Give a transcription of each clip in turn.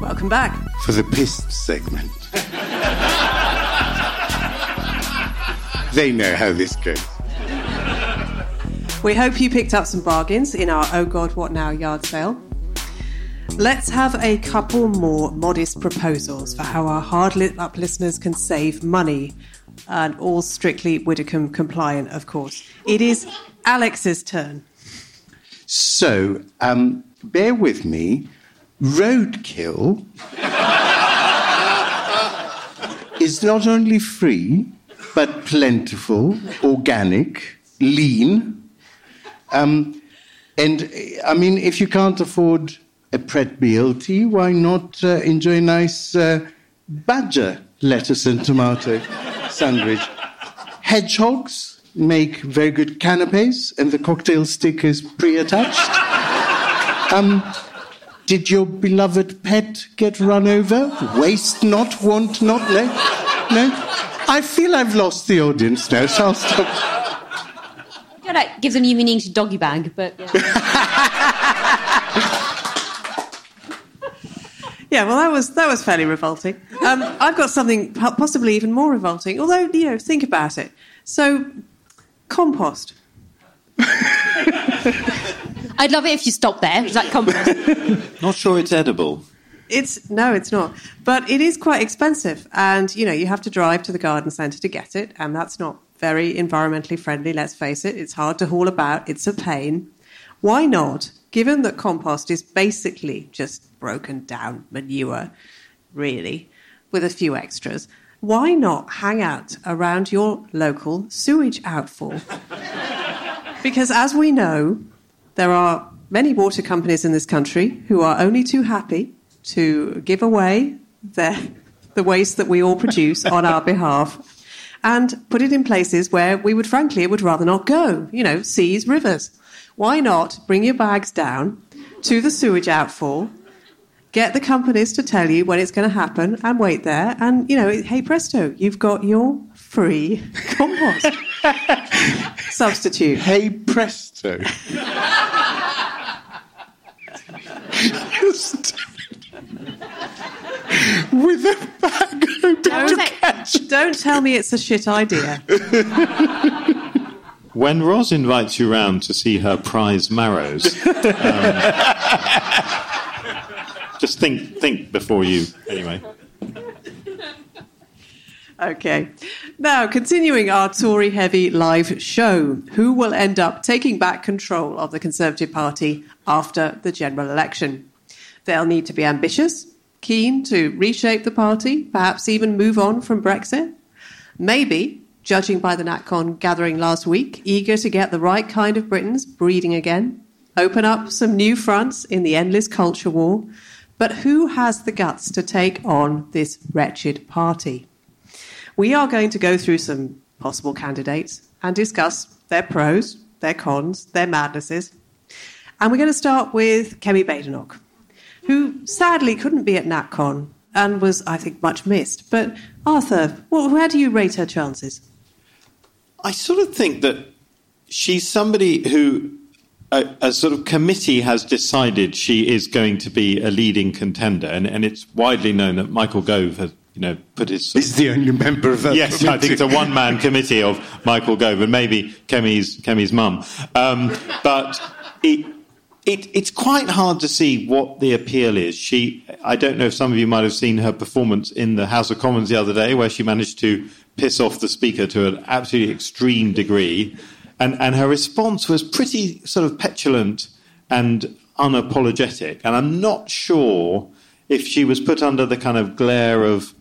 Welcome back. For the pissed segment. they know how this goes. We hope you picked up some bargains in our Oh God, What Now yard sale. Let's have a couple more modest proposals for how our hard lit up listeners can save money. And all strictly Widdecombe compliant, of course. It is Alex's turn. So, um, bear with me. Roadkill is not only free, but plentiful, organic, lean. Um, and I mean, if you can't afford a Pret BLT, why not uh, enjoy a nice uh, badger lettuce and tomato sandwich? Hedgehogs make very good canapes, and the cocktail stick is pre attached. Um, did your beloved pet get run over? Waste not, want not, no? No? I feel I've lost the audience now, so I'll stop. Yeah, that gives a new meaning to doggy bag, but. Yeah, yeah, well, that was that was fairly revolting. Um, I've got something possibly even more revolting. Although, you know, think about it. So, compost. I'd love it if you stopped there. Is that compost? Not sure it's edible. It's no, it's not. But it is quite expensive, and you know, you have to drive to the garden centre to get it, and that's not very environmentally friendly. Let's face it; it's hard to haul about. It's a pain. Why not? Given that compost is basically just broken down manure, really, with a few extras, why not hang out around your local sewage outfall? because as we know, there are many water companies in this country who are only too happy to give away their, the waste that we all produce on our behalf and put it in places where we would frankly it would rather not go you know seas rivers. Why not bring your bags down to the sewage outfall get the companies to tell you when it's going to happen and wait there and you know hey presto you've got your free compost substitute Hey presto. Just with a bag hoping to don't, catch. don't tell me it's a shit idea When Ros invites you round to see her prize marrows, um, just think think before you. Anyway, Okay. Now, continuing our Tory heavy live show, who will end up taking back control of the Conservative Party after the general election? They'll need to be ambitious, keen to reshape the party, perhaps even move on from Brexit. Maybe, judging by the NatCon gathering last week, eager to get the right kind of Britons breeding again, open up some new fronts in the endless culture war. But who has the guts to take on this wretched party? We are going to go through some possible candidates and discuss their pros, their cons, their madnesses. And we're going to start with Kemi Badenoch, who sadly couldn't be at NatCon and was, I think, much missed. But Arthur, well, where do you rate her chances? I sort of think that she's somebody who a, a sort of committee has decided she is going to be a leading contender, and, and it's widely known that Michael Gove has, you know, put his. He's the only member of that Yes, I think it's a one-man committee of Michael Gove and maybe Kemi's Kemi's mum. Um, but it, it, it's quite hard to see what the appeal is. She, I don't know if some of you might have seen her performance in the House of Commons the other day, where she managed to piss off the Speaker to an absolutely extreme degree, and and her response was pretty sort of petulant and unapologetic. And I'm not sure if she was put under the kind of glare of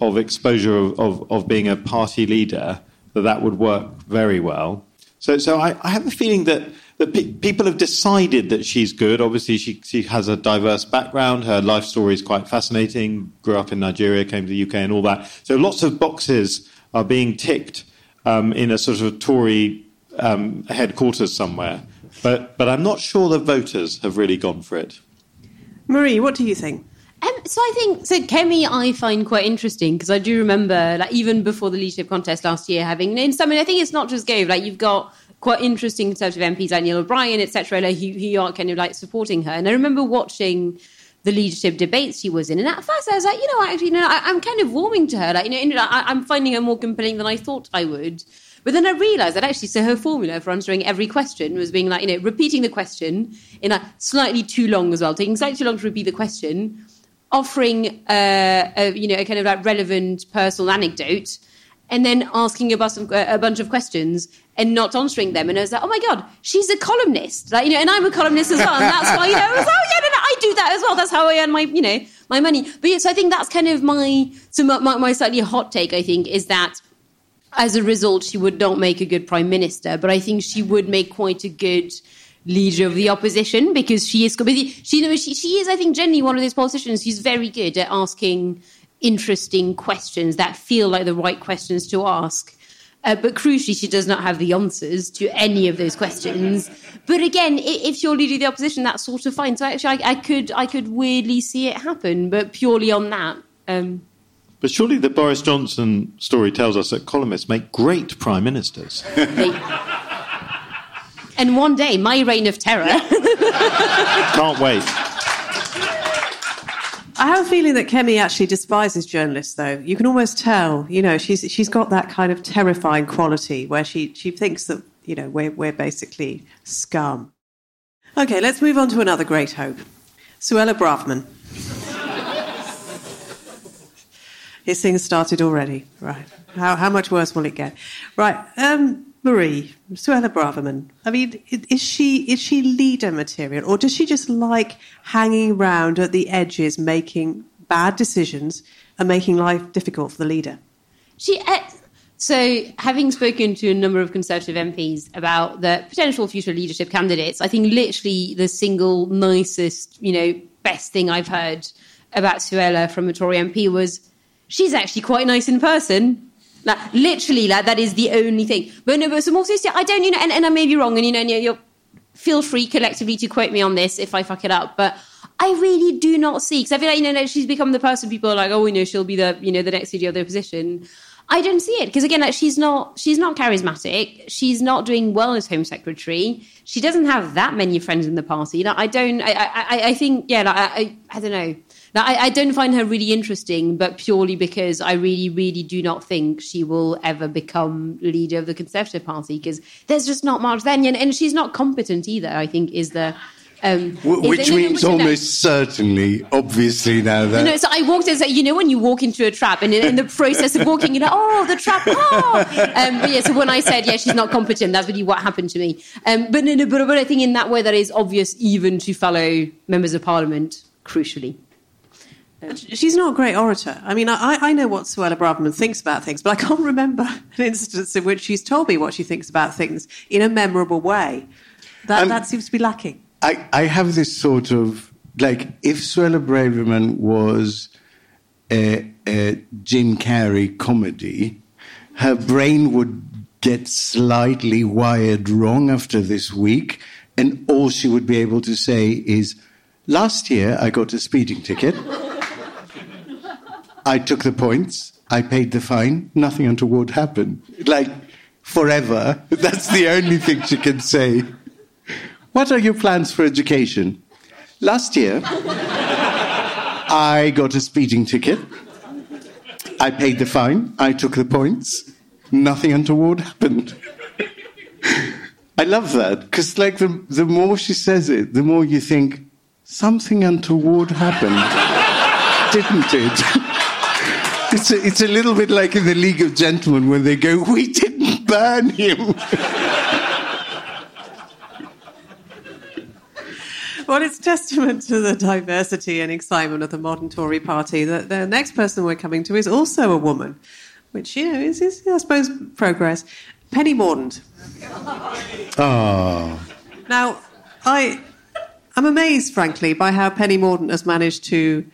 of exposure of, of, of being a party leader, that that would work very well. So, so I, I have a feeling that, that pe- people have decided that she's good. Obviously, she, she has a diverse background. Her life story is quite fascinating. Grew up in Nigeria, came to the UK, and all that. So, lots of boxes are being ticked um, in a sort of Tory um, headquarters somewhere. But, but I'm not sure the voters have really gone for it. Marie, what do you think? Um, so I think so. Kemi, I find quite interesting because I do remember, like even before the leadership contest last year, having in some. I think it's not just Gove. Like you've got quite interesting Conservative MPs like Neil O'Brien, etc., like, who, who are kind of like supporting her. And I remember watching the leadership debates she was in, and at first I was like, you know, actually, you know, I, am kind of warming to her. Like, you know, I, I'm finding her more compelling than I thought I would. But then I realised that actually, so her formula for answering every question was being like, you know, repeating the question in a slightly too long as well, taking slightly too long to repeat the question, offering uh, a, you know a kind of like relevant personal anecdote and then asking a bunch, of, a bunch of questions and not answering them. And I was like, oh my God, she's a columnist. Like, you know, and I'm a columnist as well. And that's why, you know, I was like, oh yeah, no, no, I do that as well. That's how I earn my, you know, my money. But yeah, so I think that's kind of my, so my, my slightly hot take, I think, is that as a result, she would not make a good prime minister, but I think she would make quite a good leader of the opposition because she is she, she, she is I think generally one of those politicians who's very good at asking interesting questions that feel like the right questions to ask. Uh, but crucially, she does not have the answers to any of those questions. But again, if you're leader of the opposition, that's sort of fine. So actually, I, I could I could weirdly see it happen, but purely on that. Um, but surely the Boris Johnson story tells us that columnists make great prime ministers. They, and one day, my reign of terror. Can't wait. I have a feeling that Kemi actually despises journalists, though. You can almost tell, you know, she's she's got that kind of terrifying quality where she she thinks that you know we're we're basically scum. Okay, let's move on to another great hope, Suella Braverman. His thing started already, right? How how much worse will it get? Right. Um, Marie, Suella Braverman. I mean, is she is she leader material, or does she just like hanging around at the edges, making bad decisions and making life difficult for the leader? She. Uh, so, having spoken to a number of Conservative MPs about the potential future leadership candidates, I think literally the single nicest, you know, best thing I've heard about Suella from a Tory MP was she's actually quite nice in person like literally, like that is the only thing. But no, but some seriously, I don't, you know, and, and I may be wrong, and you know, you're, feel free collectively to quote me on this if I fuck it up, but I really do not see because I feel like you know she's become the person people are like, oh, we know, she'll be the you know the next leader of the opposition. I don't see it because again, like, she's not she's not charismatic. She's not doing well as Home Secretary. She doesn't have that many friends in the party. You know, I don't. I I, I think yeah. Like, I I don't know. Now, I, I, don't find her really interesting, but purely because I really, really do not think she will ever become leader of the Conservative Party because there's just not much then. And, and she's not competent either, I think, is the. Um, Which is, means no, almost no. certainly, obviously, now that. No, so I walked in, so, you know, when you walk into a trap and in, in the process of walking, you're like, oh, the trap, oh. Um, but yeah, so when I said, yeah, she's not competent, that's really what happened to me. Um, but, no, no, but, but I think in that way, that is obvious even to fellow members of parliament, crucially. She's not a great orator. I mean, I, I know what Suella Braverman thinks about things, but I can't remember an instance in which she's told me what she thinks about things in a memorable way. That, um, that seems to be lacking. I, I have this sort of like if Suella Braverman was a, a Jim Carrey comedy, her brain would get slightly wired wrong after this week, and all she would be able to say is, Last year I got a speeding ticket. I took the points, I paid the fine, nothing untoward happened. Like, forever. That's the only thing she can say. What are your plans for education? Last year, I got a speeding ticket. I paid the fine, I took the points, nothing untoward happened. I love that because, like, the, the more she says it, the more you think something untoward happened, didn't it? It's a, it's a little bit like in the League of Gentlemen when they go, We didn't burn him. well, it's testament to the diversity and excitement of the modern Tory party that the next person we're coming to is also a woman, which, you know, is, is I suppose, progress. Penny Mordaunt. Oh. Now, I, I'm amazed, frankly, by how Penny Mordaunt has managed to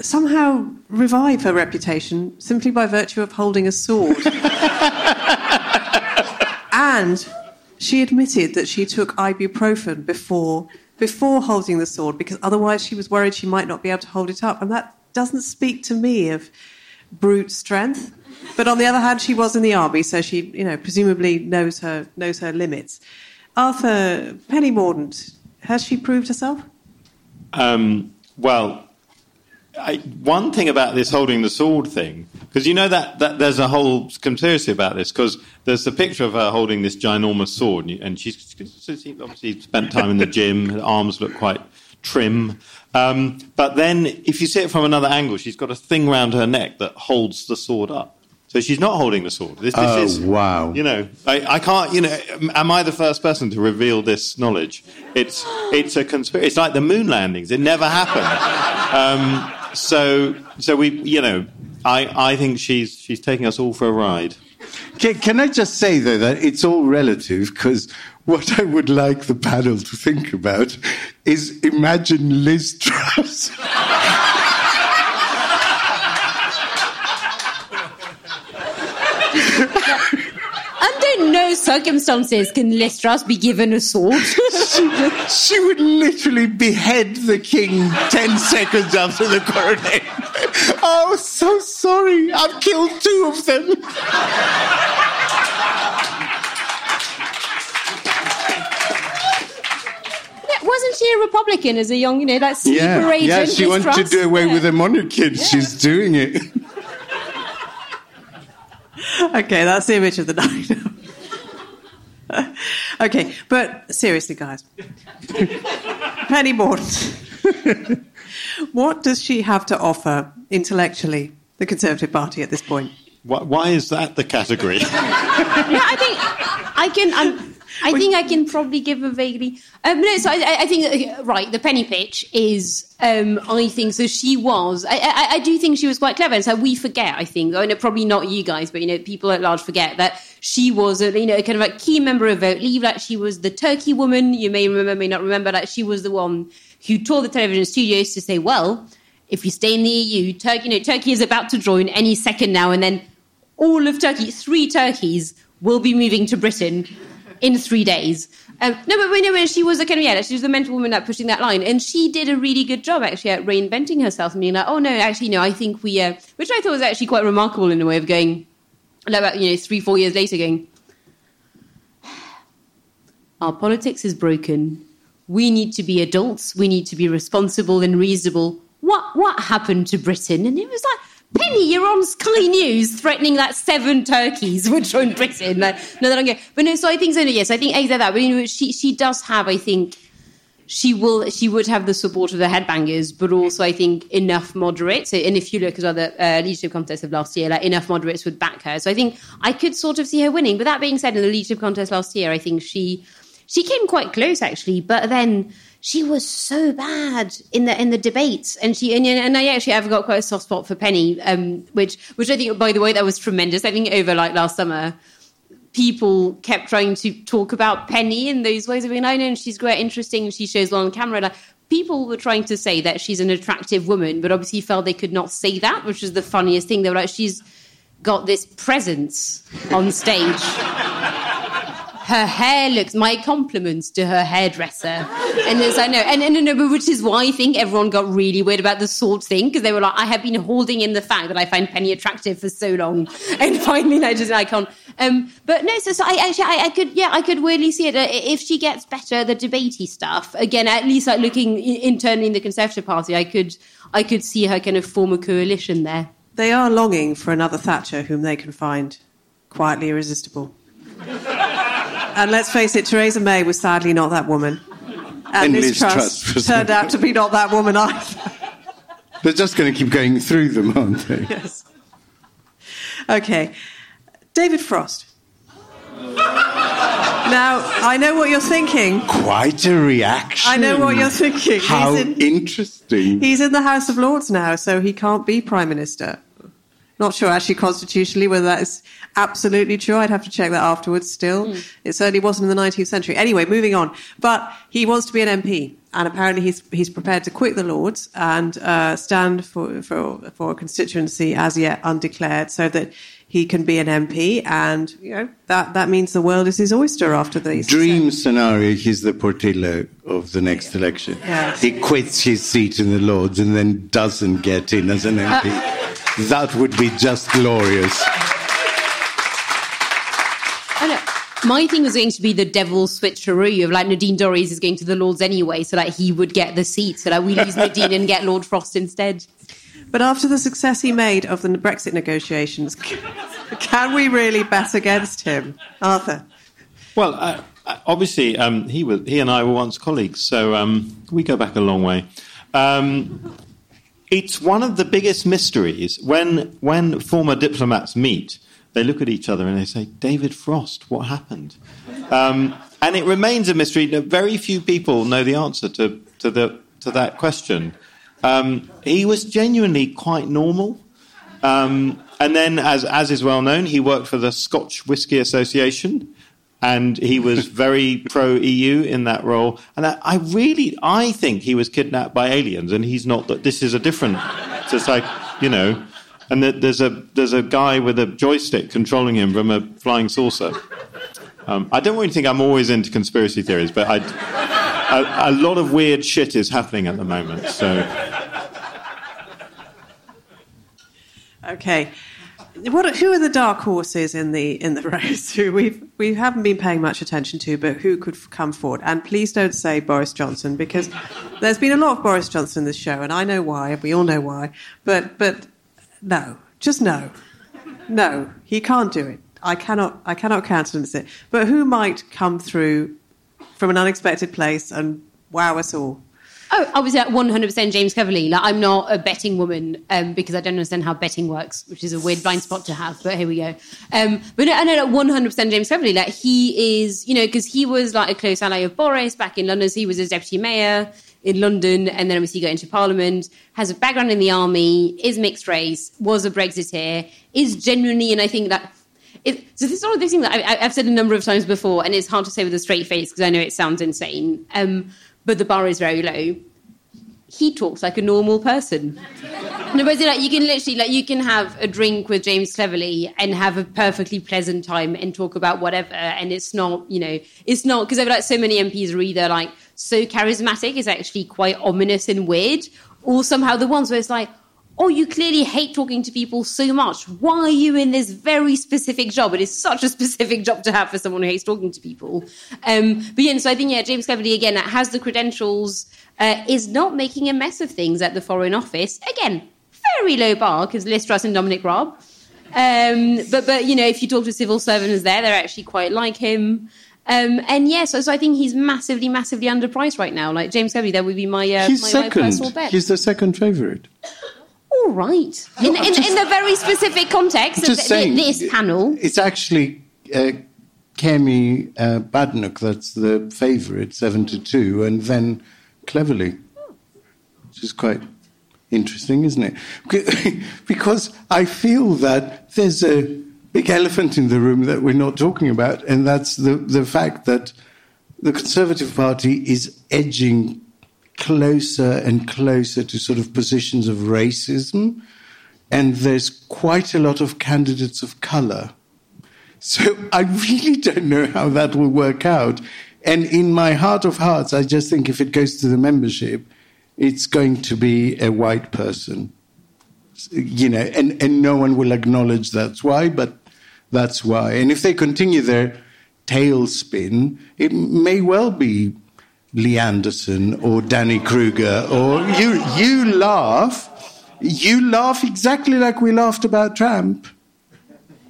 somehow revive her reputation simply by virtue of holding a sword. and she admitted that she took ibuprofen before before holding the sword because otherwise she was worried she might not be able to hold it up, and that doesn't speak to me of brute strength. But on the other hand, she was in the army, so she, you know, presumably knows her knows her limits. Arthur Penny Mordaunt, has she proved herself? Um, well, I, one thing about this holding the sword thing, because you know that, that there's a whole conspiracy about this, because there's a picture of her holding this ginormous sword, and, you, and she's obviously spent time in the gym, her arms look quite trim. Um, but then, if you see it from another angle, she's got a thing around her neck that holds the sword up. So she's not holding the sword. This, this Oh, is, wow. You know, I, I can't. You know, am I the first person to reveal this knowledge? It's it's a conspiracy. It's like the moon landings. It never happened. Um, so so we, you know, I I think she's she's taking us all for a ride. Can, can I just say, though, that it's all relative because what I would like the panel to think about is imagine Liz Truss. Under no circumstances can Liz Truss be given a sword. she would literally behead the king 10 seconds after the coronation. Oh, so sorry. I've killed two of them. Wasn't she a Republican as a young, you know, that sleeper Yeah, agent? yeah she Liz wanted to do away Yeah. with the monarchy and she's doing it. Okay, that's the image of the night. okay, but seriously, guys. Penny Mordaunt. what does she have to offer intellectually, the Conservative Party, at this point? Why, why is that the category? No, I think I can. I'm, I think I can probably give a vaguely. Um, no, so I, I- think uh, right. The penny pitch is. Um, I think so. She was. I, I, I do think she was quite clever, and so we forget. I think. Know probably not you guys, but you know, people at large forget that she was a you know kind of a key member of Vote Leave. Like she was the Turkey woman. You may remember, may not remember that she was the one who told the television studios to say, "Well, if you stay in the EU, Turkey, you know, Turkey is about to join any second now, and then all of Turkey, three Turkeys, will be moving to Britain in three days. Um, no, but when she was a kind of yeah, she was the mental woman that pushing that line, and she did a really good job actually at reinventing herself and being like, oh no, actually no, I think we, uh, which I thought was actually quite remarkable in a way of going, about you know three four years later, going, our politics is broken. We need to be adults. We need to be responsible and reasonable. What what happened to Britain? And it was like. Penny, you're on Sky News threatening that seven turkeys would join Britain. Like, no, that I'm. But no, so I think so. No, yes, I think exactly that. But you know, she she does have, I think, she will she would have the support of the headbangers, but also I think enough moderates. And if you look at other uh, leadership contests of last year, like enough moderates would back her. So I think I could sort of see her winning. But that being said, in the leadership contest last year, I think she she came quite close actually. But then she was so bad in the in the debates, and she and, and I actually have got quite a soft spot for Penny, um, which which I think by the way that was tremendous. I think over like last summer people kept trying to talk about Penny in those ways of being, I know she's great, interesting, she shows well on camera. Like, people were trying to say that she's an attractive woman, but obviously felt they could not say that, which was the funniest thing. They were like, she's got this presence on stage. Her hair looks. My compliments to her hairdresser, and as I know, and, and, and, and which is why I think everyone got really weird about the sword thing because they were like, I have been holding in the fact that I find Penny attractive for so long, and finally I just I can't. Um, but no, so, so I actually I, I could yeah I could weirdly see it uh, if she gets better the debatey stuff again at least like looking internally in the Conservative Party I could I could see her kind of form a coalition there. They are longing for another Thatcher whom they can find quietly irresistible. And let's face it, Theresa May was sadly not that woman. And, Liz Truss, Truss turned out to be not that woman either. They're just going to keep going through them, aren't they? yes. Okay. David Frost. now, I know what you're thinking. Quite a reaction. I know what you're thinking. How He's in- interesting. He's in the House of Lords now, so he can't be Prime Minister. Not sure actually constitutionally whether that is absolutely true. I'd have to check that afterwards still. Mm. It certainly wasn't in the 19th century. Anyway, moving on. But he wants to be an MP. And apparently he's, he's prepared to quit the Lords and uh, stand for, for, for a constituency as yet undeclared so that he can be an MP, and you know that that means the world is his oyster after these. Dream scenario: he's the Portillo of the next yeah. election. Yes. He quits his seat in the Lords and then doesn't get in as an MP. That would be just glorious. My thing was going to be the devil's switcheroo of like Nadine Dorries is going to the Lords anyway, so that he would get the seat, so that we lose Nadine and get Lord Frost instead. But after the success he made of the Brexit negotiations, can we really bet against him, Arthur? Well, uh, uh, obviously, um, he was, he and I were once colleagues, so um, we go back a long way. Um, it's one of the biggest mysteries when when former diplomats meet. They look at each other and they say, "David Frost, what happened?" Um, and it remains a mystery. Very few people know the answer to to the to that question. Um, he was genuinely quite normal. Um, and then, as, as is well known, he worked for the Scotch Whisky Association, and he was very pro EU in that role. And I, I, really, I think he was kidnapped by aliens, and he's not. That this is a different. It's like you know, and that there's a there's a guy with a joystick controlling him from a flying saucer. Um, I don't really think I'm always into conspiracy theories, but I, a, a lot of weird shit is happening at the moment. So. Okay. What, who are the dark horses in the in the race who we've we haven't been paying much attention to, but who could come forward? And please don't say Boris Johnson because there's been a lot of Boris Johnson in this show, and I know why. We all know why. But but no, just no, no, he can't do it. I cannot I cannot countenance it. But who might come through from an unexpected place and wow us all? Oh, I was at 100% James Cleverly. Like, I'm not a betting woman um, because I don't understand how betting works, which is a weird blind spot to have. But here we go. Um, but no, no, no, 100% James Cleverly. Like he is, you know, because he was like a close ally of Boris back in London. So he was his deputy mayor in London, and then obviously he got into Parliament. Has a background in the army, is mixed race, was a Brexiteer, is genuinely, and I think that it, so this is one of those things that I, have said a number of times before, and it's hard to say with a straight face because I know it sounds insane. Um, but the bar is very low. He talks like a normal person. No, but like you can literally like you can have a drink with James Cleverly and have a perfectly pleasant time and talk about whatever, and it's not you know it's not because I've like so many MPs are either like so charismatic, it's actually quite ominous and weird, or somehow the ones where it's like oh, you clearly hate talking to people so much. Why are you in this very specific job? It is such a specific job to have for someone who hates talking to people. Um, but yeah, so I think, yeah, James Cleverly, again, has the credentials, uh, is not making a mess of things at the Foreign Office. Again, very low bar because Liz Truss and Dominic Raab. Um, but, but, you know, if you talk to civil servants there, they're actually quite like him. Um, and yes, yeah, so, so, I think he's massively, massively underpriced right now. Like James Cleverly, that would be my, uh, he's my, second. my personal bet. He's the second favourite all right. In, in, just, in the very specific context of saying, this panel. It's actually uh, Kemi uh, that's the favourite, 7 to 2, and then Cleverly, which is quite interesting, isn't it? because I feel that there's a big elephant in the room that we're not talking about, and that's the, the fact that the Conservative Party is edging closer and closer to sort of positions of racism, and there's quite a lot of candidates of color. So I really don't know how that will work out. And in my heart of hearts, I just think if it goes to the membership, it's going to be a white person. You know, and, and no one will acknowledge that's why, but that's why. And if they continue their tailspin, it may well be Lee Anderson or Danny Kruger, or you, you laugh. You laugh exactly like we laughed about Trump.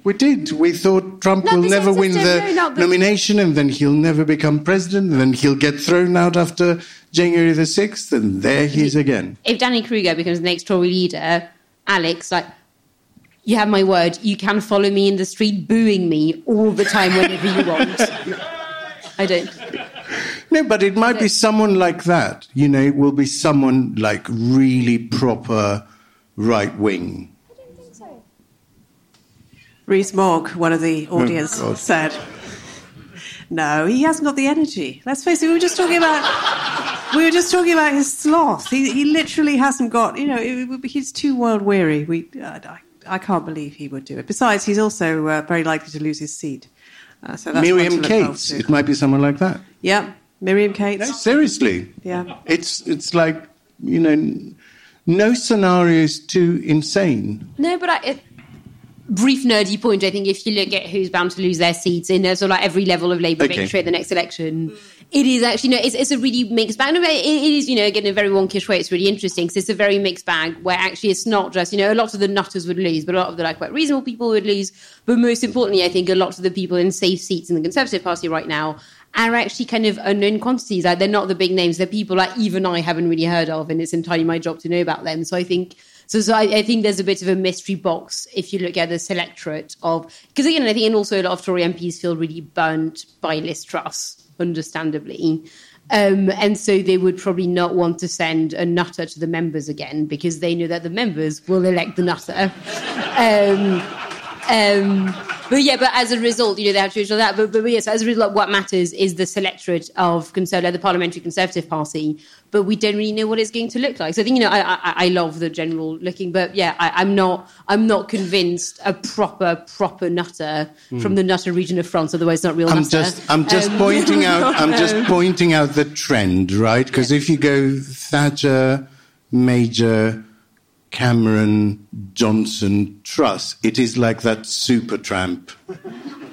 We did. We thought Trump no, will never win the no, nomination and then he'll never become president and then he'll get thrown out after January the 6th and there he is again. If Danny Kruger becomes the next Tory leader, Alex, like, you have my word, you can follow me in the street booing me all the time whenever you want. I don't. No, but it might be someone like that. You know, it will be someone like really proper right wing. I don't think so. Rees Mogg, one of the audience, God. said. No, he hasn't got the energy. Let's face it. We were just talking about we were just talking about his sloth. He, he literally hasn't got. You know, it, it- he's too world weary. We, uh, I, I can't believe he would do it. Besides, he's also uh, very likely to lose his seat. Uh, so that's Miriam one to look forward Cates. It might be someone like that. Yeah, Miriam Kate. No, seriously. Yeah. It's it's like you know, no scenario is too insane. No, but I, it, brief nerdy point. I think if you look at who's bound to lose their seats in uh, sort of like every level of Labour Okay. victory at the next election, it is actually no. It's, it's a really mixed bag. No, it, it is you know again a very wonkish way. It's really interesting because it's a very mixed bag where actually it's not just you know a lot of the nutters would lose, but a lot of the like quite reasonable people would lose. But most importantly, I think a lot of the people in safe seats in the Conservative Party right now are actually kind of unknown quantities. Like they're not the big names. They're people like even I haven't really heard of, and it's entirely my job to know about them. So I think so. So I, I think there's a bit of a mystery box if you look at the selectorate of because again I think and also a lot of Tory MPs feel really burnt by Liz Truss, understandably. Um, and so they would probably not want to send a nutter to the members again because they know that the members will elect the nutter. Um, um, but yeah, but as a result, you know, they have to ensure that. But, but, but yes, as a result, what matters is the selectorate of Conservative, the Parliamentary Conservative Party. But we don't really know what it's going to look like. So I think you know, I, I, I love the general looking, but yeah, I, I'm not, I'm not convinced a proper, proper nutter from the nutter region of France. Otherwise, not real. I'm nutter. just I'm just Um, pointing out I'm just pointing out the trend, right? Because if you go Thatcher, Major, Cameron, Johnson, Truss, it is like that Supertramp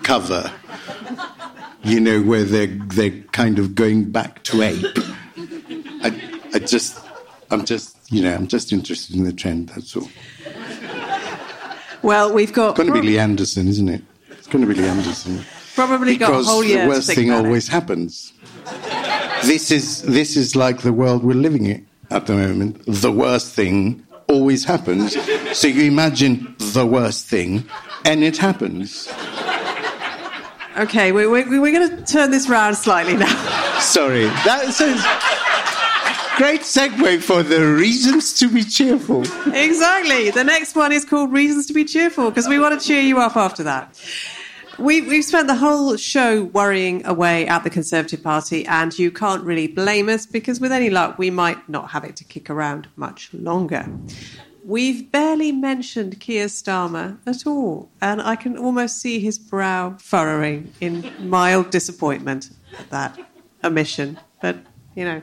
cover. You know, where they're they're kind of going back to ape. I I just I'm just you know, I'm just interested in the trend, that's all. Well, we've got It's gonna be Lee Anderson, isn't it? It's gonna be Lee Anderson. probably got a because whole year the to worst thing about it. always happens. This is this is like the world we're living in at the moment. The worst thing always happens. So you imagine the worst thing, and it happens. Okay, we, we, we're going to turn this round slightly now. Sorry, That's says great segue for the reasons to be cheerful. exactly. The next one is called Reasons to Be Cheerful because we want to cheer you up after that. We, we've spent the whole show worrying away at the Conservative Party, and you can't really blame us because, with any luck, we might not have it to kick around much longer. We've barely mentioned Keir Starmer at all, and I can almost see his brow furrowing in mild disappointment at that omission. But, you know.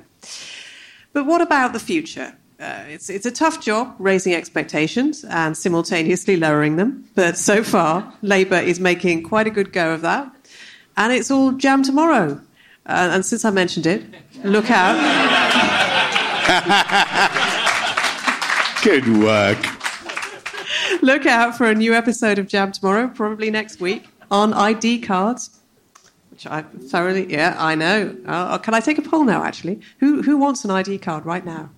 But what about the future? Uh, it's, it's a tough job raising expectations and simultaneously lowering them. But so far, Labour is making quite a good go of that. And it's all jam tomorrow. Uh, and since I mentioned it, look out. Good work. look out for a new episode of Jam tomorrow, probably next week, on ID cards. Which I thoroughly, yeah, I know. Uh, can I take a poll now, actually? Who, who wants an ID card right now?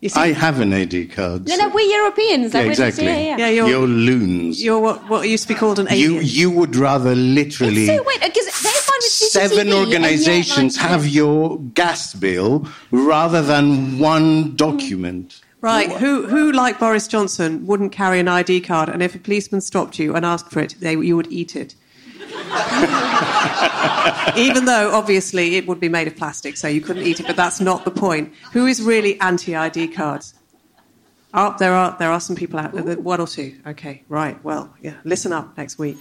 You see, I have an AD card. no, no, we're Europeans. yeah, Like, we're just- exactly. Yeah, yeah. Yeah, you're- You're loons. you're what, what used to be called an you alien. you would rather literally So wait, uh, because they're fine with seven and yet, organizations like, have your gas bill rather than one document. Right. Who, who, like Boris Johnson, wouldn't carry an ID card, and if a policeman stopped you and asked for it, they, you would eat it? Even though, obviously, it would be made of plastic, so you couldn't eat it, but that's not the point. Who is really anti ID cards? Oh, there are, there are some people out there. One or two. Okay, right. Well, yeah, listen up next week.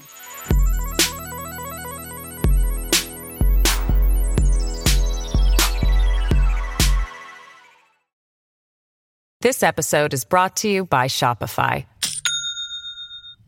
This episode is brought to you by Shopify.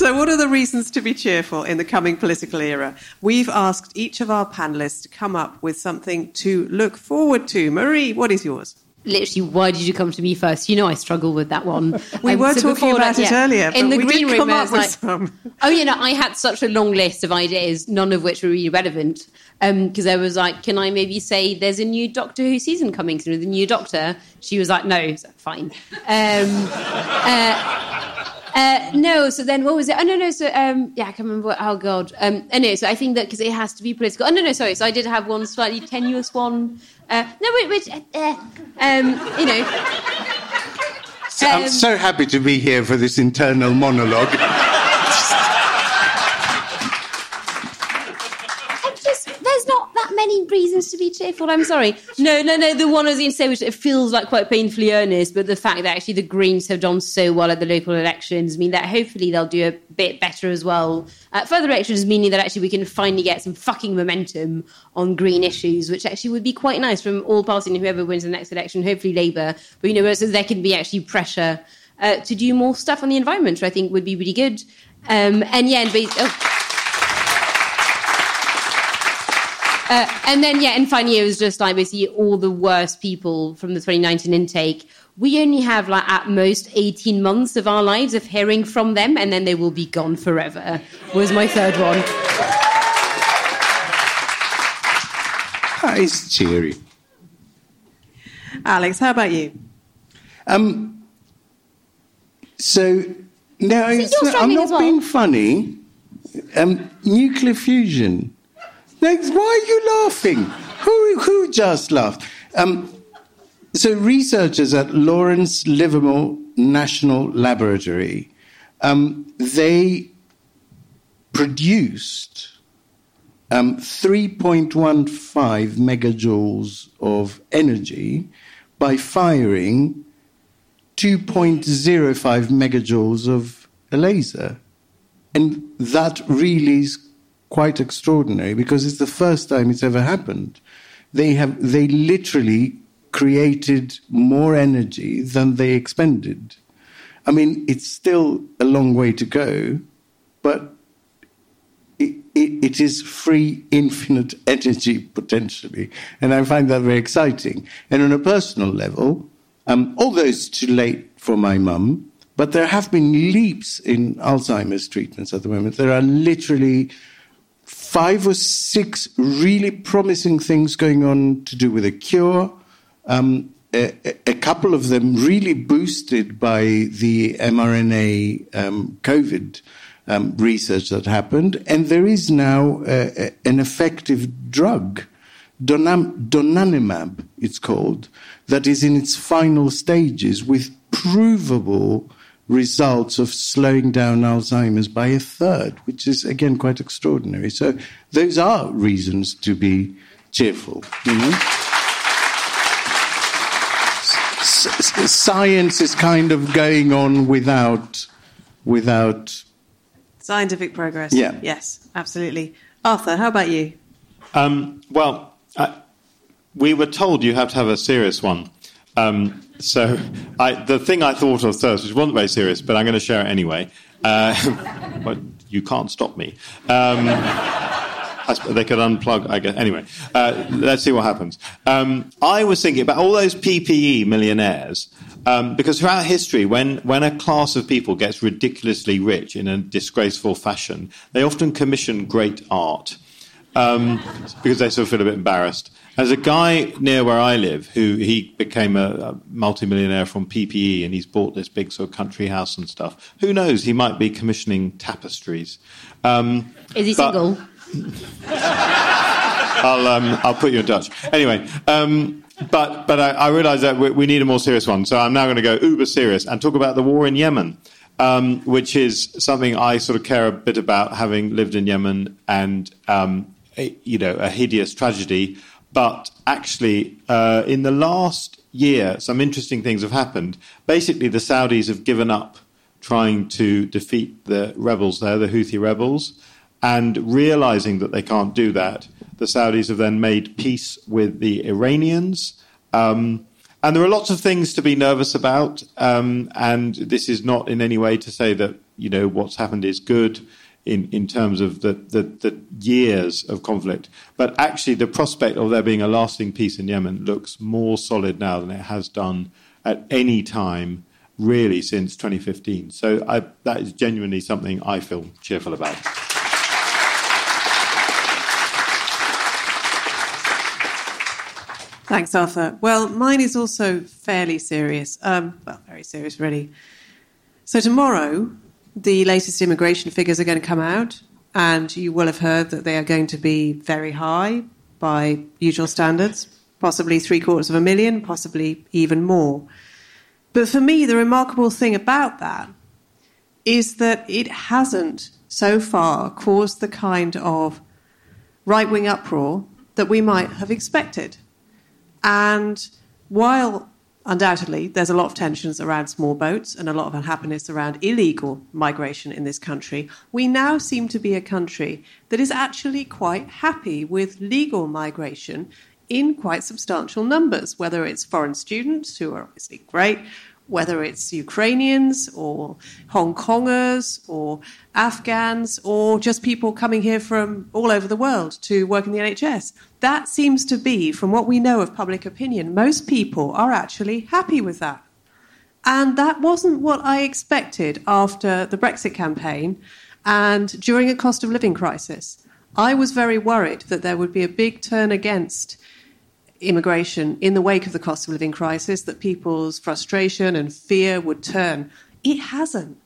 So, what are the reasons to be cheerful in the coming political era? We've asked each of our panelists to come up with something to look forward to. Marie, what is yours? literally, why did you come to me first? You know, I struggle with that one. We Um, were so talking about that, it yeah. earlier, in the we green room. come I up was with like, some. Oh, you know, I had such a long list of ideas, none of which were really relevant. Because I was like, can I maybe say there's a new Doctor Who season coming through, the new Doctor? She was like, no, fine. Um, uh, uh, no, so then what was it? Oh, no, no, so, um, yeah, I can't remember what, oh, God. Um, anyway, so I think that because it has to be political. Oh, no, no, sorry. So I did have one slightly tenuous one. Uh, no, wait, wait, uh, uh, um, you know. I'm Um, so happy to be here for this internal monologue. I'm just, there's not that many reasons to be cheerful. I'm sorry. No, no, no. The one I was going to say, which it feels like quite painfully earnest, but the fact that actually the Greens have done so well at the local elections mean that hopefully they'll do a bit better as well at further elections, meaning that actually we can finally get some fucking momentum on green issues, which actually would be quite nice from all parties and whoever wins the next election, hopefully Labour. But you know, so there can be actually pressure uh, to do more stuff on the environment, which I think would be really good. Um, and yeah, and bas- oh. Uh, and then, yeah, and finally, it was just like basically all the worst people from the 2019 intake. We only have like at most 18 months of our lives of hearing from them, and then they will be gone forever. Was my third one. It's cheery. Alex, how about you? Um, so, no, it's not- I'm not well? being funny. Um, nuclear fusion. Like, why are you laughing? Who, who just laughed? Um, so, researchers at Lawrence Livermore National Laboratory, um, they produced um, 3.15 megajoules of energy by firing 2.05 megajoules of a laser. And that really is quite extraordinary because it's the first time it's ever happened. They have they literally created more energy than they expended. I mean, it's still a long way to go, but it, it, it is free, infinite energy potentially. And I find that very exciting. And on a personal level, um, although it's too late for my mum, but there have been leaps in Alzheimer's treatments at the moment. There are literally five or six really promising things going on to do with a cure. Um, a, a couple of them really boosted by the mRNA um, COVID um, research that happened, and there is now uh, a- an effective drug, donam- donanemab, it's called, that is in its final stages with provable results of slowing down Alzheimer's by a third, which is again quite extraordinary. So those are reasons to be cheerful. You know? S- s- science is kind of going on without without Scientific progress. Yeah. Yes, absolutely. Arthur, how about you? Um, well, uh, we were told you have to have a serious one. Um, so I, the thing I thought of first, which wasn't very serious, but I'm going to share it anyway. Uh, but you can't stop me. Um, they could unplug, I guess. Anyway, uh, let's see what happens. Um, I was thinking about all those PPE millionaires, um, because throughout history, when, when a class of people gets ridiculously rich in a disgraceful fashion, they often commission great art um, because they sort of feel a bit embarrassed. There's a guy near where I live who he became a, a multimillionaire from PPE and he's bought this big sort of country house and stuff. Who knows? He might be commissioning tapestries. Um, Is he but- single? I'll um, I'll put you in touch. Anyway, um, but but I, I realise that we, we need a more serious one. So I'm now going to go uber serious and talk about the war in Yemen, um, which is something I sort of care a bit about, having lived in Yemen and um, a, you know a hideous tragedy. But actually, uh, in the last year, some interesting things have happened. Basically, the Saudis have given up trying to defeat the rebels there, the Houthi rebels. And realizing that they can't do that, the Saudis have then made peace with the Iranians. Um, and there are lots of things to be nervous about. Um, and this is not in any way to say that, you know, what's happened is good. In, in terms of the, the, the, years of conflict. But actually, the prospect of there being a lasting peace in Yemen looks more solid now than it has done at any time, really, since 2015. So I, that is genuinely something I feel cheerful about. Thanks, Arthur. Well, mine is also fairly serious. Um, well, very serious, really. So, tomorrow, the latest immigration figures are going to come out, and you will have heard that they are going to be very high by usual standards, possibly three quarters of a million, possibly even more. But for me, the remarkable thing about that is that it hasn't so far caused the kind of right wing uproar that we might have expected. And while undoubtedly, there's a lot of tensions around small boats and a lot of unhappiness around illegal migration in this country. We now seem to be a country that is actually quite happy with legal migration in quite substantial numbers, whether it's foreign students, who are obviously great, whether it's Ukrainians or Hong Kongers or Afghans or just people coming here from all over the world to work in the NHS. That seems to be, from what we know of public opinion, most people are actually happy with that. And that wasn't what I expected after the Brexit campaign and during a cost of living crisis. I was very worried that there would be a big turn against immigration in the wake of the cost of living crisis, that people's frustration and fear would turn. It hasn't.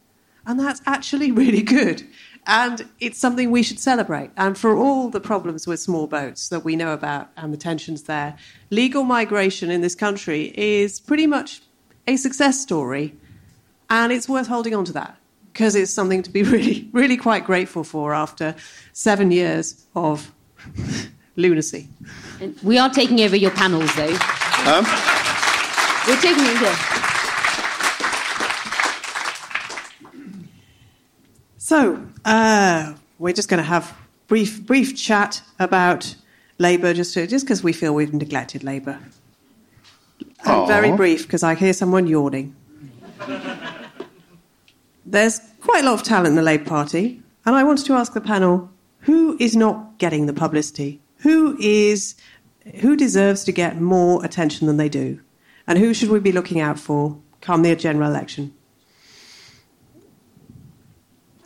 And that's actually really good. And it's something we should celebrate. And for all the problems with small boats that we know about and the tensions there, legal migration in this country is pretty much a success story. And it's worth holding on to that because it's something to be really, really quite grateful for after seven years of lunacy. And we are taking over your panels, though. Um? We're taking over. So uh, we're just going to have brief brief chat about Labour, just to, just because we feel we've neglected Labour. very brief because I hear someone yawning. There's quite a lot of talent in the Labour Party, and I wanted to ask the panel who is not getting the publicity who is who deserves to get more attention than they do, and who should we be looking out for come the general election?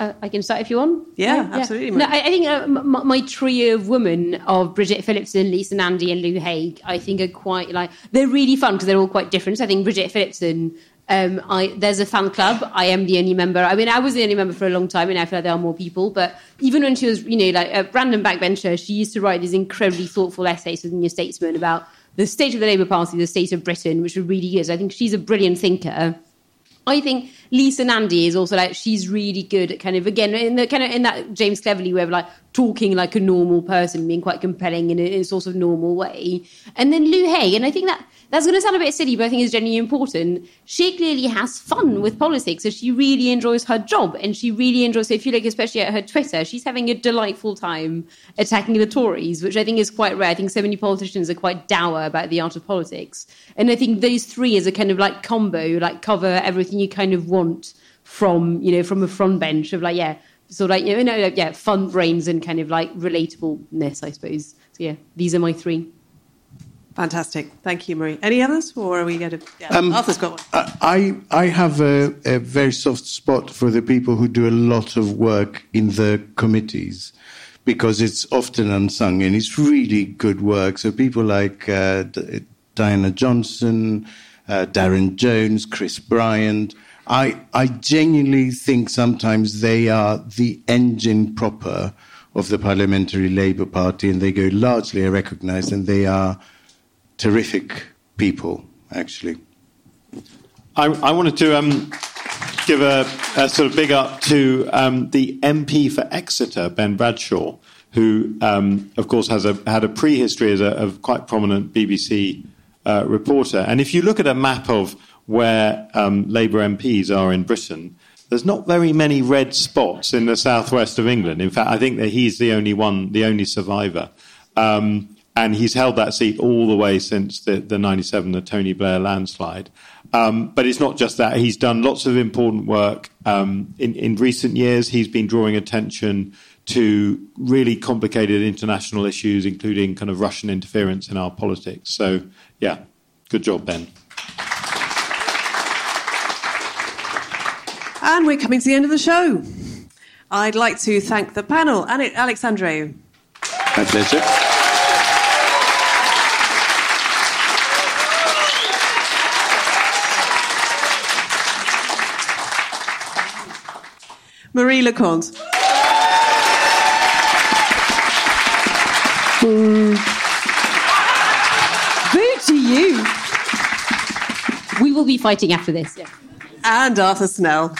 Uh, I can start if you want. Yeah, yeah. absolutely. No, I, I think uh, my, my, trio of women of Bridget Phillipson, Lisa Nandy, and Lou Haigh, I think are quite like they're really fun because they're all quite different. So I think Bridget Phillipson um, I, there's a fan club. I am the only member. I mean, I was the only member for a long time, and I feel like there are more people. But even when she was, you know, like a random backbencher, she used to write these incredibly thoughtful essays within New Statesman about the state of the Labour Party, the state of Britain, which were really good. I think she's a brilliant thinker. I think Lisa Nandy is also like she's really good at kind of again in the kind of in that James Cleverly way of like talking like a normal person, being quite compelling in a, in a sort of normal way. And then Lou Haigh, and I think that that's going to sound a bit silly, but I think it's genuinely important. She clearly has fun with politics, so she really enjoys her job, and she really enjoys. So if you look, especially at her Twitter, she's having a delightful time attacking the Tories, which I think is quite rare. I think so many politicians are quite dour about the art of politics, and I think those three is a kind of like combo, like cover everything you kind of want from you know from a front bench of like yeah sort of like you know yeah fun brains and kind of like relatableness i suppose so yeah these are my three Fantastic. Thank you, Marie. Any others, or are we going to? Yeah, um, Arthur's got one. I, I have a, a, very soft spot for the people who do a lot of work in the committees because it's often unsung and it's really good work. So people like uh, D- Diana Johnson, uh, Darren Jones, Chris Bryant. I, I genuinely think sometimes they are the engine proper of the Parliamentary Labour Party and they go largely unrecognised and they are terrific people, actually. I, I wanted to um, give a, a, sort of big up to um, the MP for Exeter, Ben Bradshaw, who, um, of course, has a, had a prehistory as a, quite prominent BBC uh, reporter. And if you look at a map of where um, Labour MPs are in Britain, there's not very many red spots in the southwest of England. In fact, I think that he's the only one, the only survivor. Um, and he's held that seat all the way since the, the 97, the Tony Blair landslide. Um, but it's not just that. He's done lots of important work. Um, in, in recent years, he's been drawing attention to really complicated international issues, including kind of Russian interference in our politics. So, yeah, good job, Ben. And we're coming to the end of the show. I'd like to thank the panel and Alex Andreou. My pleasure. Marie le Conte. Hmm. Boo to you. We will be fighting after this. Yeah. And Arthur Snell.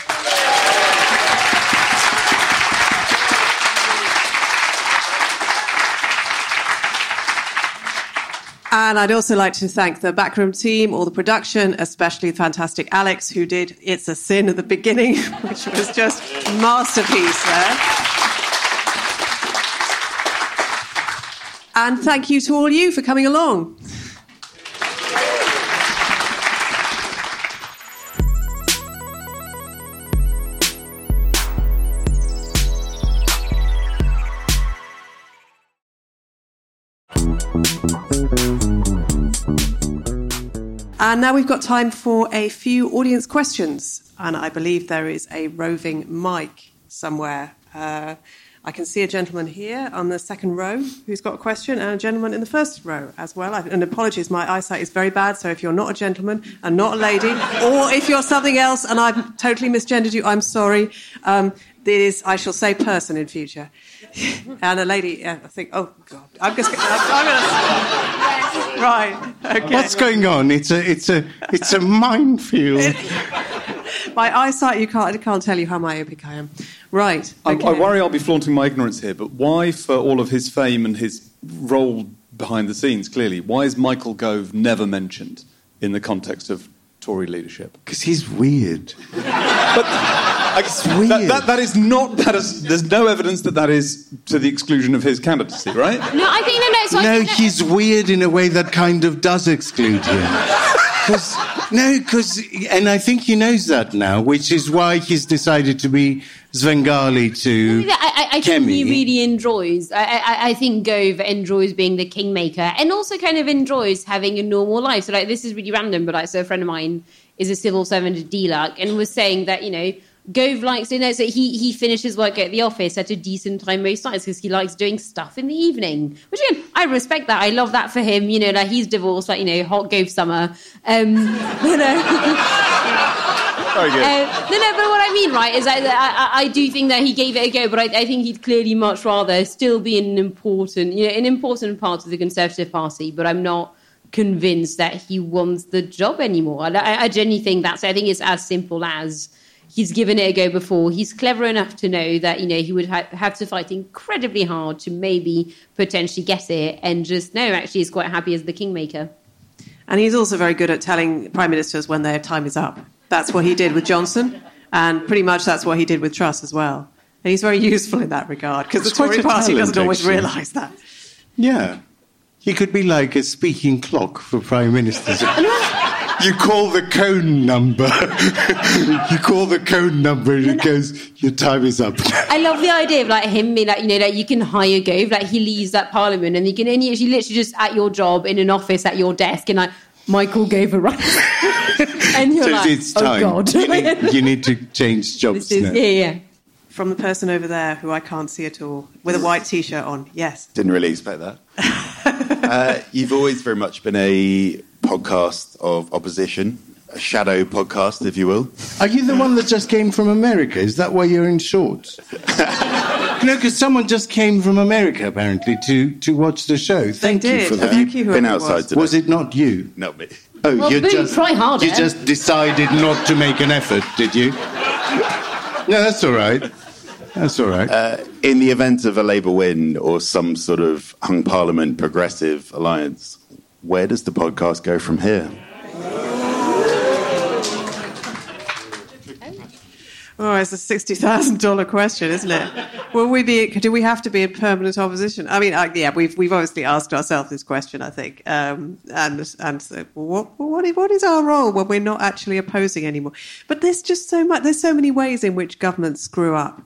And I'd also like to thank the backroom team, all the production, especially the fantastic Alex, who did It's a Sin at the beginning, which was just masterpiece there. And thank you to all you for coming along. And now we've got time for a few audience questions. And I believe there is a roving mic somewhere. Uh, I can see a gentleman here on the second row who's got a question, and a gentleman in the first row as well. And apologies, my eyesight is very bad, so if you're not a gentleman and not a lady, or if you're something else and I've totally misgendered you, I'm sorry. Um, this, I shall say person in future. and a lady, I think, oh God, I'm just, I'm, I'm gonna, right, okay. What's going on? It's a, it's a, it's a minefield. my eyesight, you can't, I can't tell you how myopic I am. Right. Okay. I, I worry I'll be flaunting my ignorance here, but why, for all of his fame and his role behind the scenes, clearly, why is Michael Gove never mentioned in the context of Tory leadership? Because he's weird. but I, weird. That, that, that is not. That is, there's no evidence that that is to the exclusion of his candidacy, right? No, I think no, no. So no, think, he's weird in a way that kind of does exclude him. Cause, no, because, and I think he knows that now, which is why he's decided to be Svengali to I, I, I think he really enjoys. I, I, I, think Gove enjoys being the kingmaker, and also kind of enjoys having a normal life. So, like, this is really random, but like, so a friend of mine is a civil servant at DLUHC and was saying that you know Gove likes, you know, so he, he finishes work at the office at a decent time most nights because he likes doing stuff in the evening. Which again, I respect that. I love that for him. You know, like he's divorced, like, you know, hot Gove summer. Um, you know. Very good. Uh, no, no, but what I mean, right, is I, I, I do think that he gave it a go, but I, I, think he'd clearly much rather still be an important, you know, an important part of the Conservative Party, but I'm not convinced that he wants the job anymore. I, I genuinely think that's, I think it's as simple as he's given it a go before. He's clever enough to know that you know he would ha- have to fight incredibly hard to maybe potentially get it, and just no, actually, he's quite happy as the kingmaker. And he's also very good at telling prime ministers when their time is up. That's what he did with Johnson, and pretty much that's what he did with Truss as well. And he's very useful in that regard because the Tory party doesn't always realise that. Yeah. He could be like a speaking clock for prime ministers. you call the cone number. you call the cone number and it goes, your time is up. I love the idea of like him being like, you know, like you can hire Gove, like he leaves that parliament and you can and he's literally just at your job in an office at your desk and like Michael gave a run. and you're so like, it's oh time. God. you, need, you need to change jobs Is, now. yeah, yeah. From the person over there who I can't see at all, with a white t shirt on. Yes. Didn't really expect that. uh, you've always very much been a podcast of opposition, a shadow podcast, if you will. Are you the one that just came from America? Is that why you're in shorts? no, because someone just came from America apparently to, to watch the show. Thank they you did. for that. Thank you, Been outside was. today. Was it not you? Not me. Oh, Well, you boom, just try harder. You just decided not to make an effort, did you? No, that's all right. That's all right. Uh, in the event of a Labour win or some sort of hung parliament progressive alliance, where does the podcast go from here? Oh, it's a sixty thousand dollar question, isn't it? Will we be? Do we have to be in permanent opposition? I mean, yeah, we've we've obviously asked ourselves this question, I think, um, and and so, what what is, what is our role when we're not actually opposing anymore? But there's just so much. There's so many ways in which governments screw up.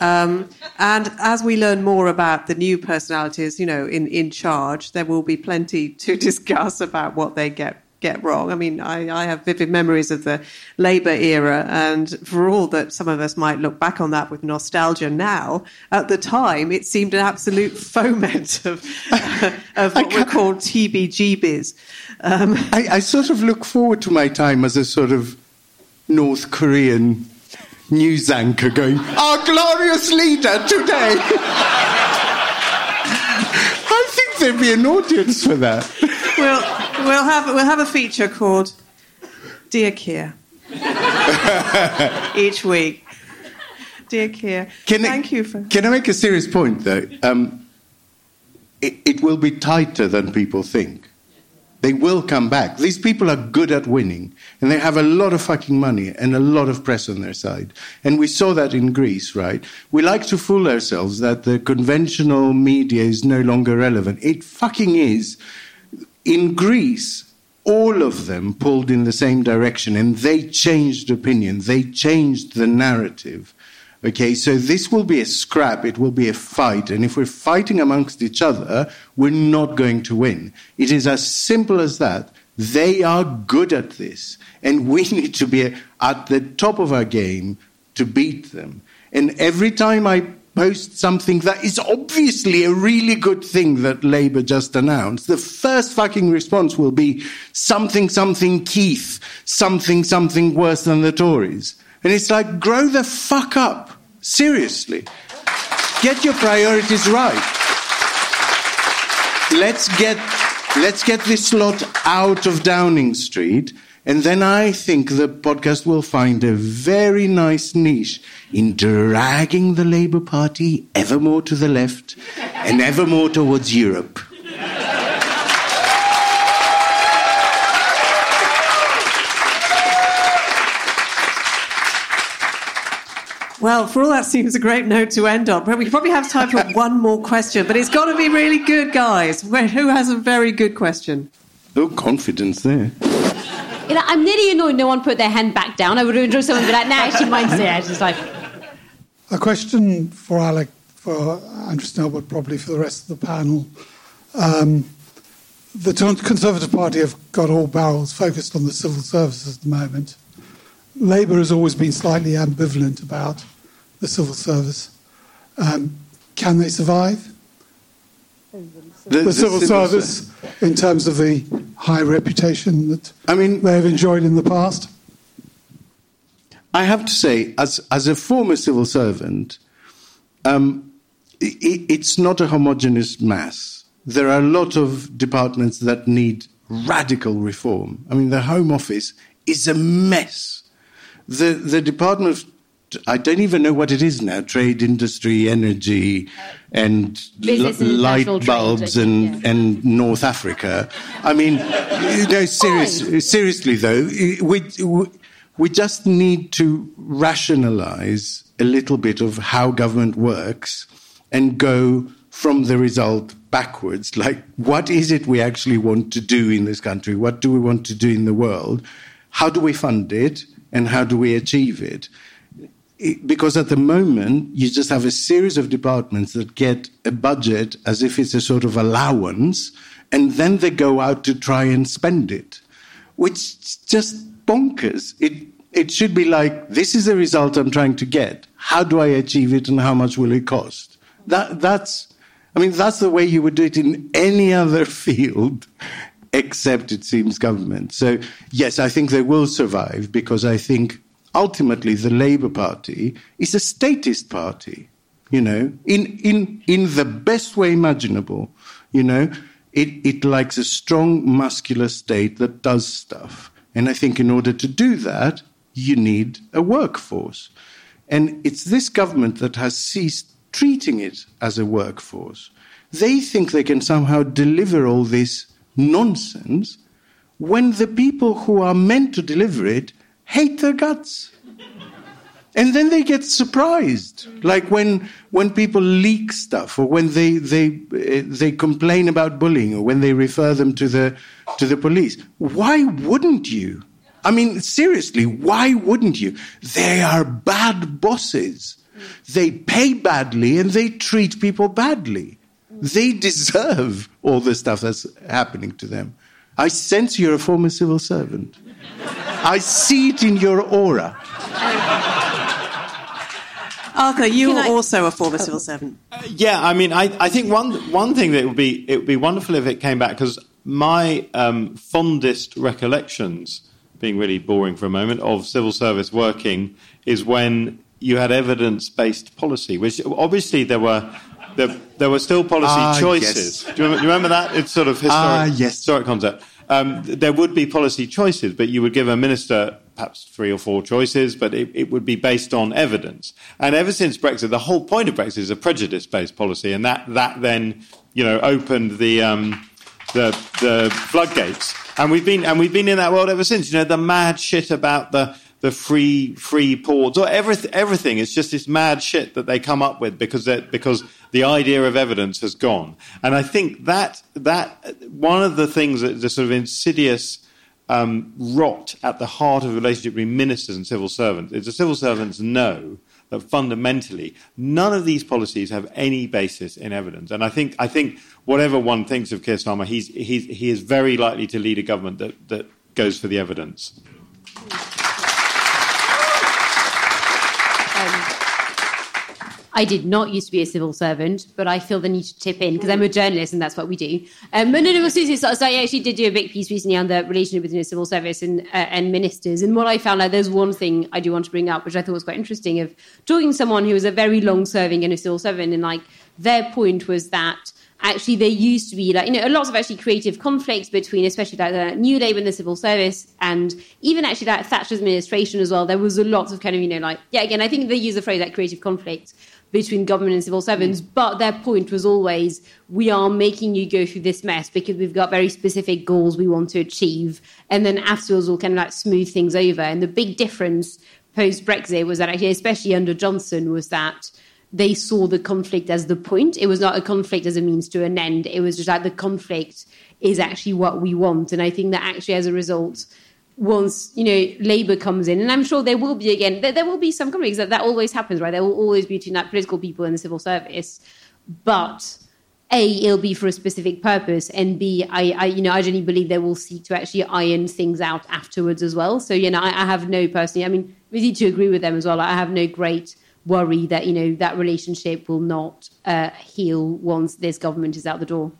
Um, and as we learn more about the new personalities, you know, in, in charge, there will be plenty to discuss about what they get get wrong. I mean, I, I have vivid memories of the Labour era, and for all that some of us might look back on that with nostalgia now, at the time it seemed an absolute foment of, of what were called TBGBs. Um, I, I sort of look forward to my time as a sort of North Korean news anchor going, Our glorious leader today. I think there'd be an audience for that. we'll, we'll, have, we'll have a feature called Dear Keir each week. Dear Keir, Can I- thank you for. Can I make a serious point, though? Um, it, it will be tighter than people think. They will come back. These people are good at winning, and they have a lot of fucking money and a lot of press on their side. And we saw that in Greece, right? We like to fool ourselves that the conventional media is no longer relevant. It fucking is. In Greece, all of them pulled in the same direction, and they changed opinion. They changed the narrative. Okay, so this will be a scrap, it will be a fight, and if we're fighting amongst each other, we're not going to win. It is as simple as that. They are good at this, and we need to be at the top of our game to beat them. And every time I post something that is obviously a really good thing that Labour just announced, the first fucking response will be something, something Keith, something, something worse than the Tories. And it's like, grow the fuck up. Seriously. Get your priorities right. Let's get, let's get this lot out of Downing Street. And then I think the podcast will find a very nice niche in dragging the Labour Party ever more to the left and ever more towards Europe. Well, for all that seems a great note to end on. But we probably have time for one more question, but it's got to be really good, guys. Who has a very good question? No confidence there. You know, I'm nearly annoyed no one put their hand back down. I would have enjoyed someone be like, nah, actually, mine's there. It's just like, A question for Alec, for Andrew Snell, but probably for the rest of the panel. Um, the Conservative Party have got all barrels focused on the civil service at the moment. Labour has always been slightly ambivalent about the civil service. Um, can they survive the, civil service in terms of the high reputation that I mean, they have enjoyed in the past? I have to say, as as a former civil servant, um, i i- it's not a homogenous mass. There are a lot of departments that need radical reform. I mean, the Home Office is a mess. The the Department of I don't even know what it is now. Trade, industry, energy, and l- light international trade, bulbs and yeah. and North Africa. I mean, you know, serious, seriously though, we we just need to rationalize a little bit of how government works and go from the result backwards. Like, what is it we actually want to do in this country? What do we want to do in the world? How do we fund it? And how do we achieve it? it, because at the moment you just have a series of departments that get a budget as if it's a sort of allowance, and then they go out to try and spend it, which is just bonkers. It it should be like this is the result I'm trying to get. How do I achieve it, and how much will it cost? That that's. I mean, that's the way you would do it in any other field, except it seems government. So, yes, I think they will survive because I think ultimately the Labour Party is a statist party, you know, in, in, in the best way imaginable, you know. It, it likes a strong, muscular state that does stuff. And I think in order to do that, you need a workforce. And it's this government that has ceased treating it as a workforce. They think they can somehow deliver all this nonsense when the people who are meant to deliver it hate their guts. and then they get surprised like when when people leak stuff or when they they they complain about bullying or when they refer them to the to the police. Why wouldn't you? I mean seriously why wouldn't you? They are bad bosses. They pay badly and they treat people badly they deserve all the stuff that's happening to them i sense you're a former civil servant i see it in your aura Arthur, you Can are I- also a former civil servant. Yeah, I mean, I, I think one one thing that would be it would be wonderful if it came back because my um, fondest recollections, being really boring for a moment, of civil service working is when you had evidence based policy, which obviously there were. There, there were still policy Ah, choices. yes. Do, you remember, do you remember that? It's sort of historic, Ah, yes. historic concept. Um, there would be policy choices, but you would give a minister perhaps three or four choices, but it, it would be based on evidence. And ever since Brexit, the whole point of Brexit is a prejudice-based policy, and that, that then you know opened the, um, the the floodgates. And we've been and we've been in that world ever since. You know the mad shit about the the free free ports or everything. Everything is just this mad shit that they come up with because because the idea of evidence has gone. And I think that that one of the things that the sort of insidious um, rot at the heart of the relationship between ministers and civil servants is the civil servants know that fundamentally none of these policies have any basis in evidence. And I think I think whatever one thinks of Keir Starmer, he's, he's he is very likely to lead a government that, that goes for the evidence. I did not used to be a civil servant, but I feel the need to tip in because I'm a journalist and that's what we do. Um, but no, no, seriously, so, so I actually did do a big piece recently on the relationship between the civil service and, uh, and ministers. And what I found out, there's one thing I do want to bring up, which I thought was quite interesting, of talking to someone who was a very long serving and a civil servant, and like their point was that actually there used to be like you know lots of actually creative conflicts between especially like the new labour and the civil service and even actually like thatcher's administration as well there was a lot of kind of you know like yeah again i think they use the phrase like creative conflict between government and civil servants mm. but their point was always we are making you go through this mess because we've got very specific goals we want to achieve and then afterwards we'll kind of like smooth things over and the big difference post brexit was that actually especially under johnson was that they saw the conflict as the point. It was not a conflict as a means to an end. It was just like the conflict is actually what we want. And I think that actually, as a result, once you know Labour comes in, and I'm sure there will be again, there, there will be some conflicts that that always happens, right? There will always be between like political people and the civil service, but. A, it'll be for a specific purpose, and B, I, I, you know, I genuinely believe they will seek to actually iron things out afterwards as well. So, you know, I, I have no personally, I mean, we need to agree with them as well. I have no great worry that you know that relationship will not uh, heal once this government is out the door.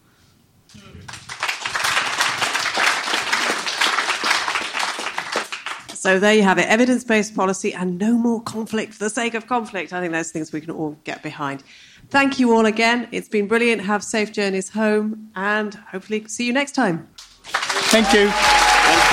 So there you have it evidence based policy and no more conflict for the sake of conflict. I think those things we can all get behind. Thank you all again. It's been brilliant. Have safe journeys home and hopefully see you next time. thank you Thank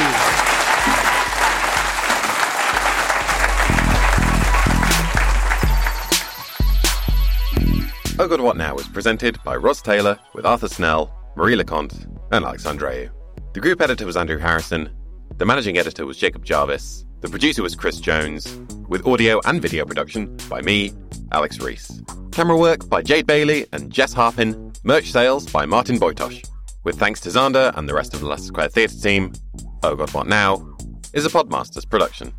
you. Oh God What Now was presented by Ros Taylor with Arthur Snell, Marie le Conte, and Alex Andreou. The group editor was Andrew Harrison. The managing editor was Jacob Jarvis. The producer was Chris Jones, with audio and video production by me, Alex Rees. Camera work by Jade Bailey and Jess Harpin. Merch sales by Martin Boytosh. With thanks to Zander and the rest of the Leicester Square Theatre team, Oh God What Now is a Podmasters production.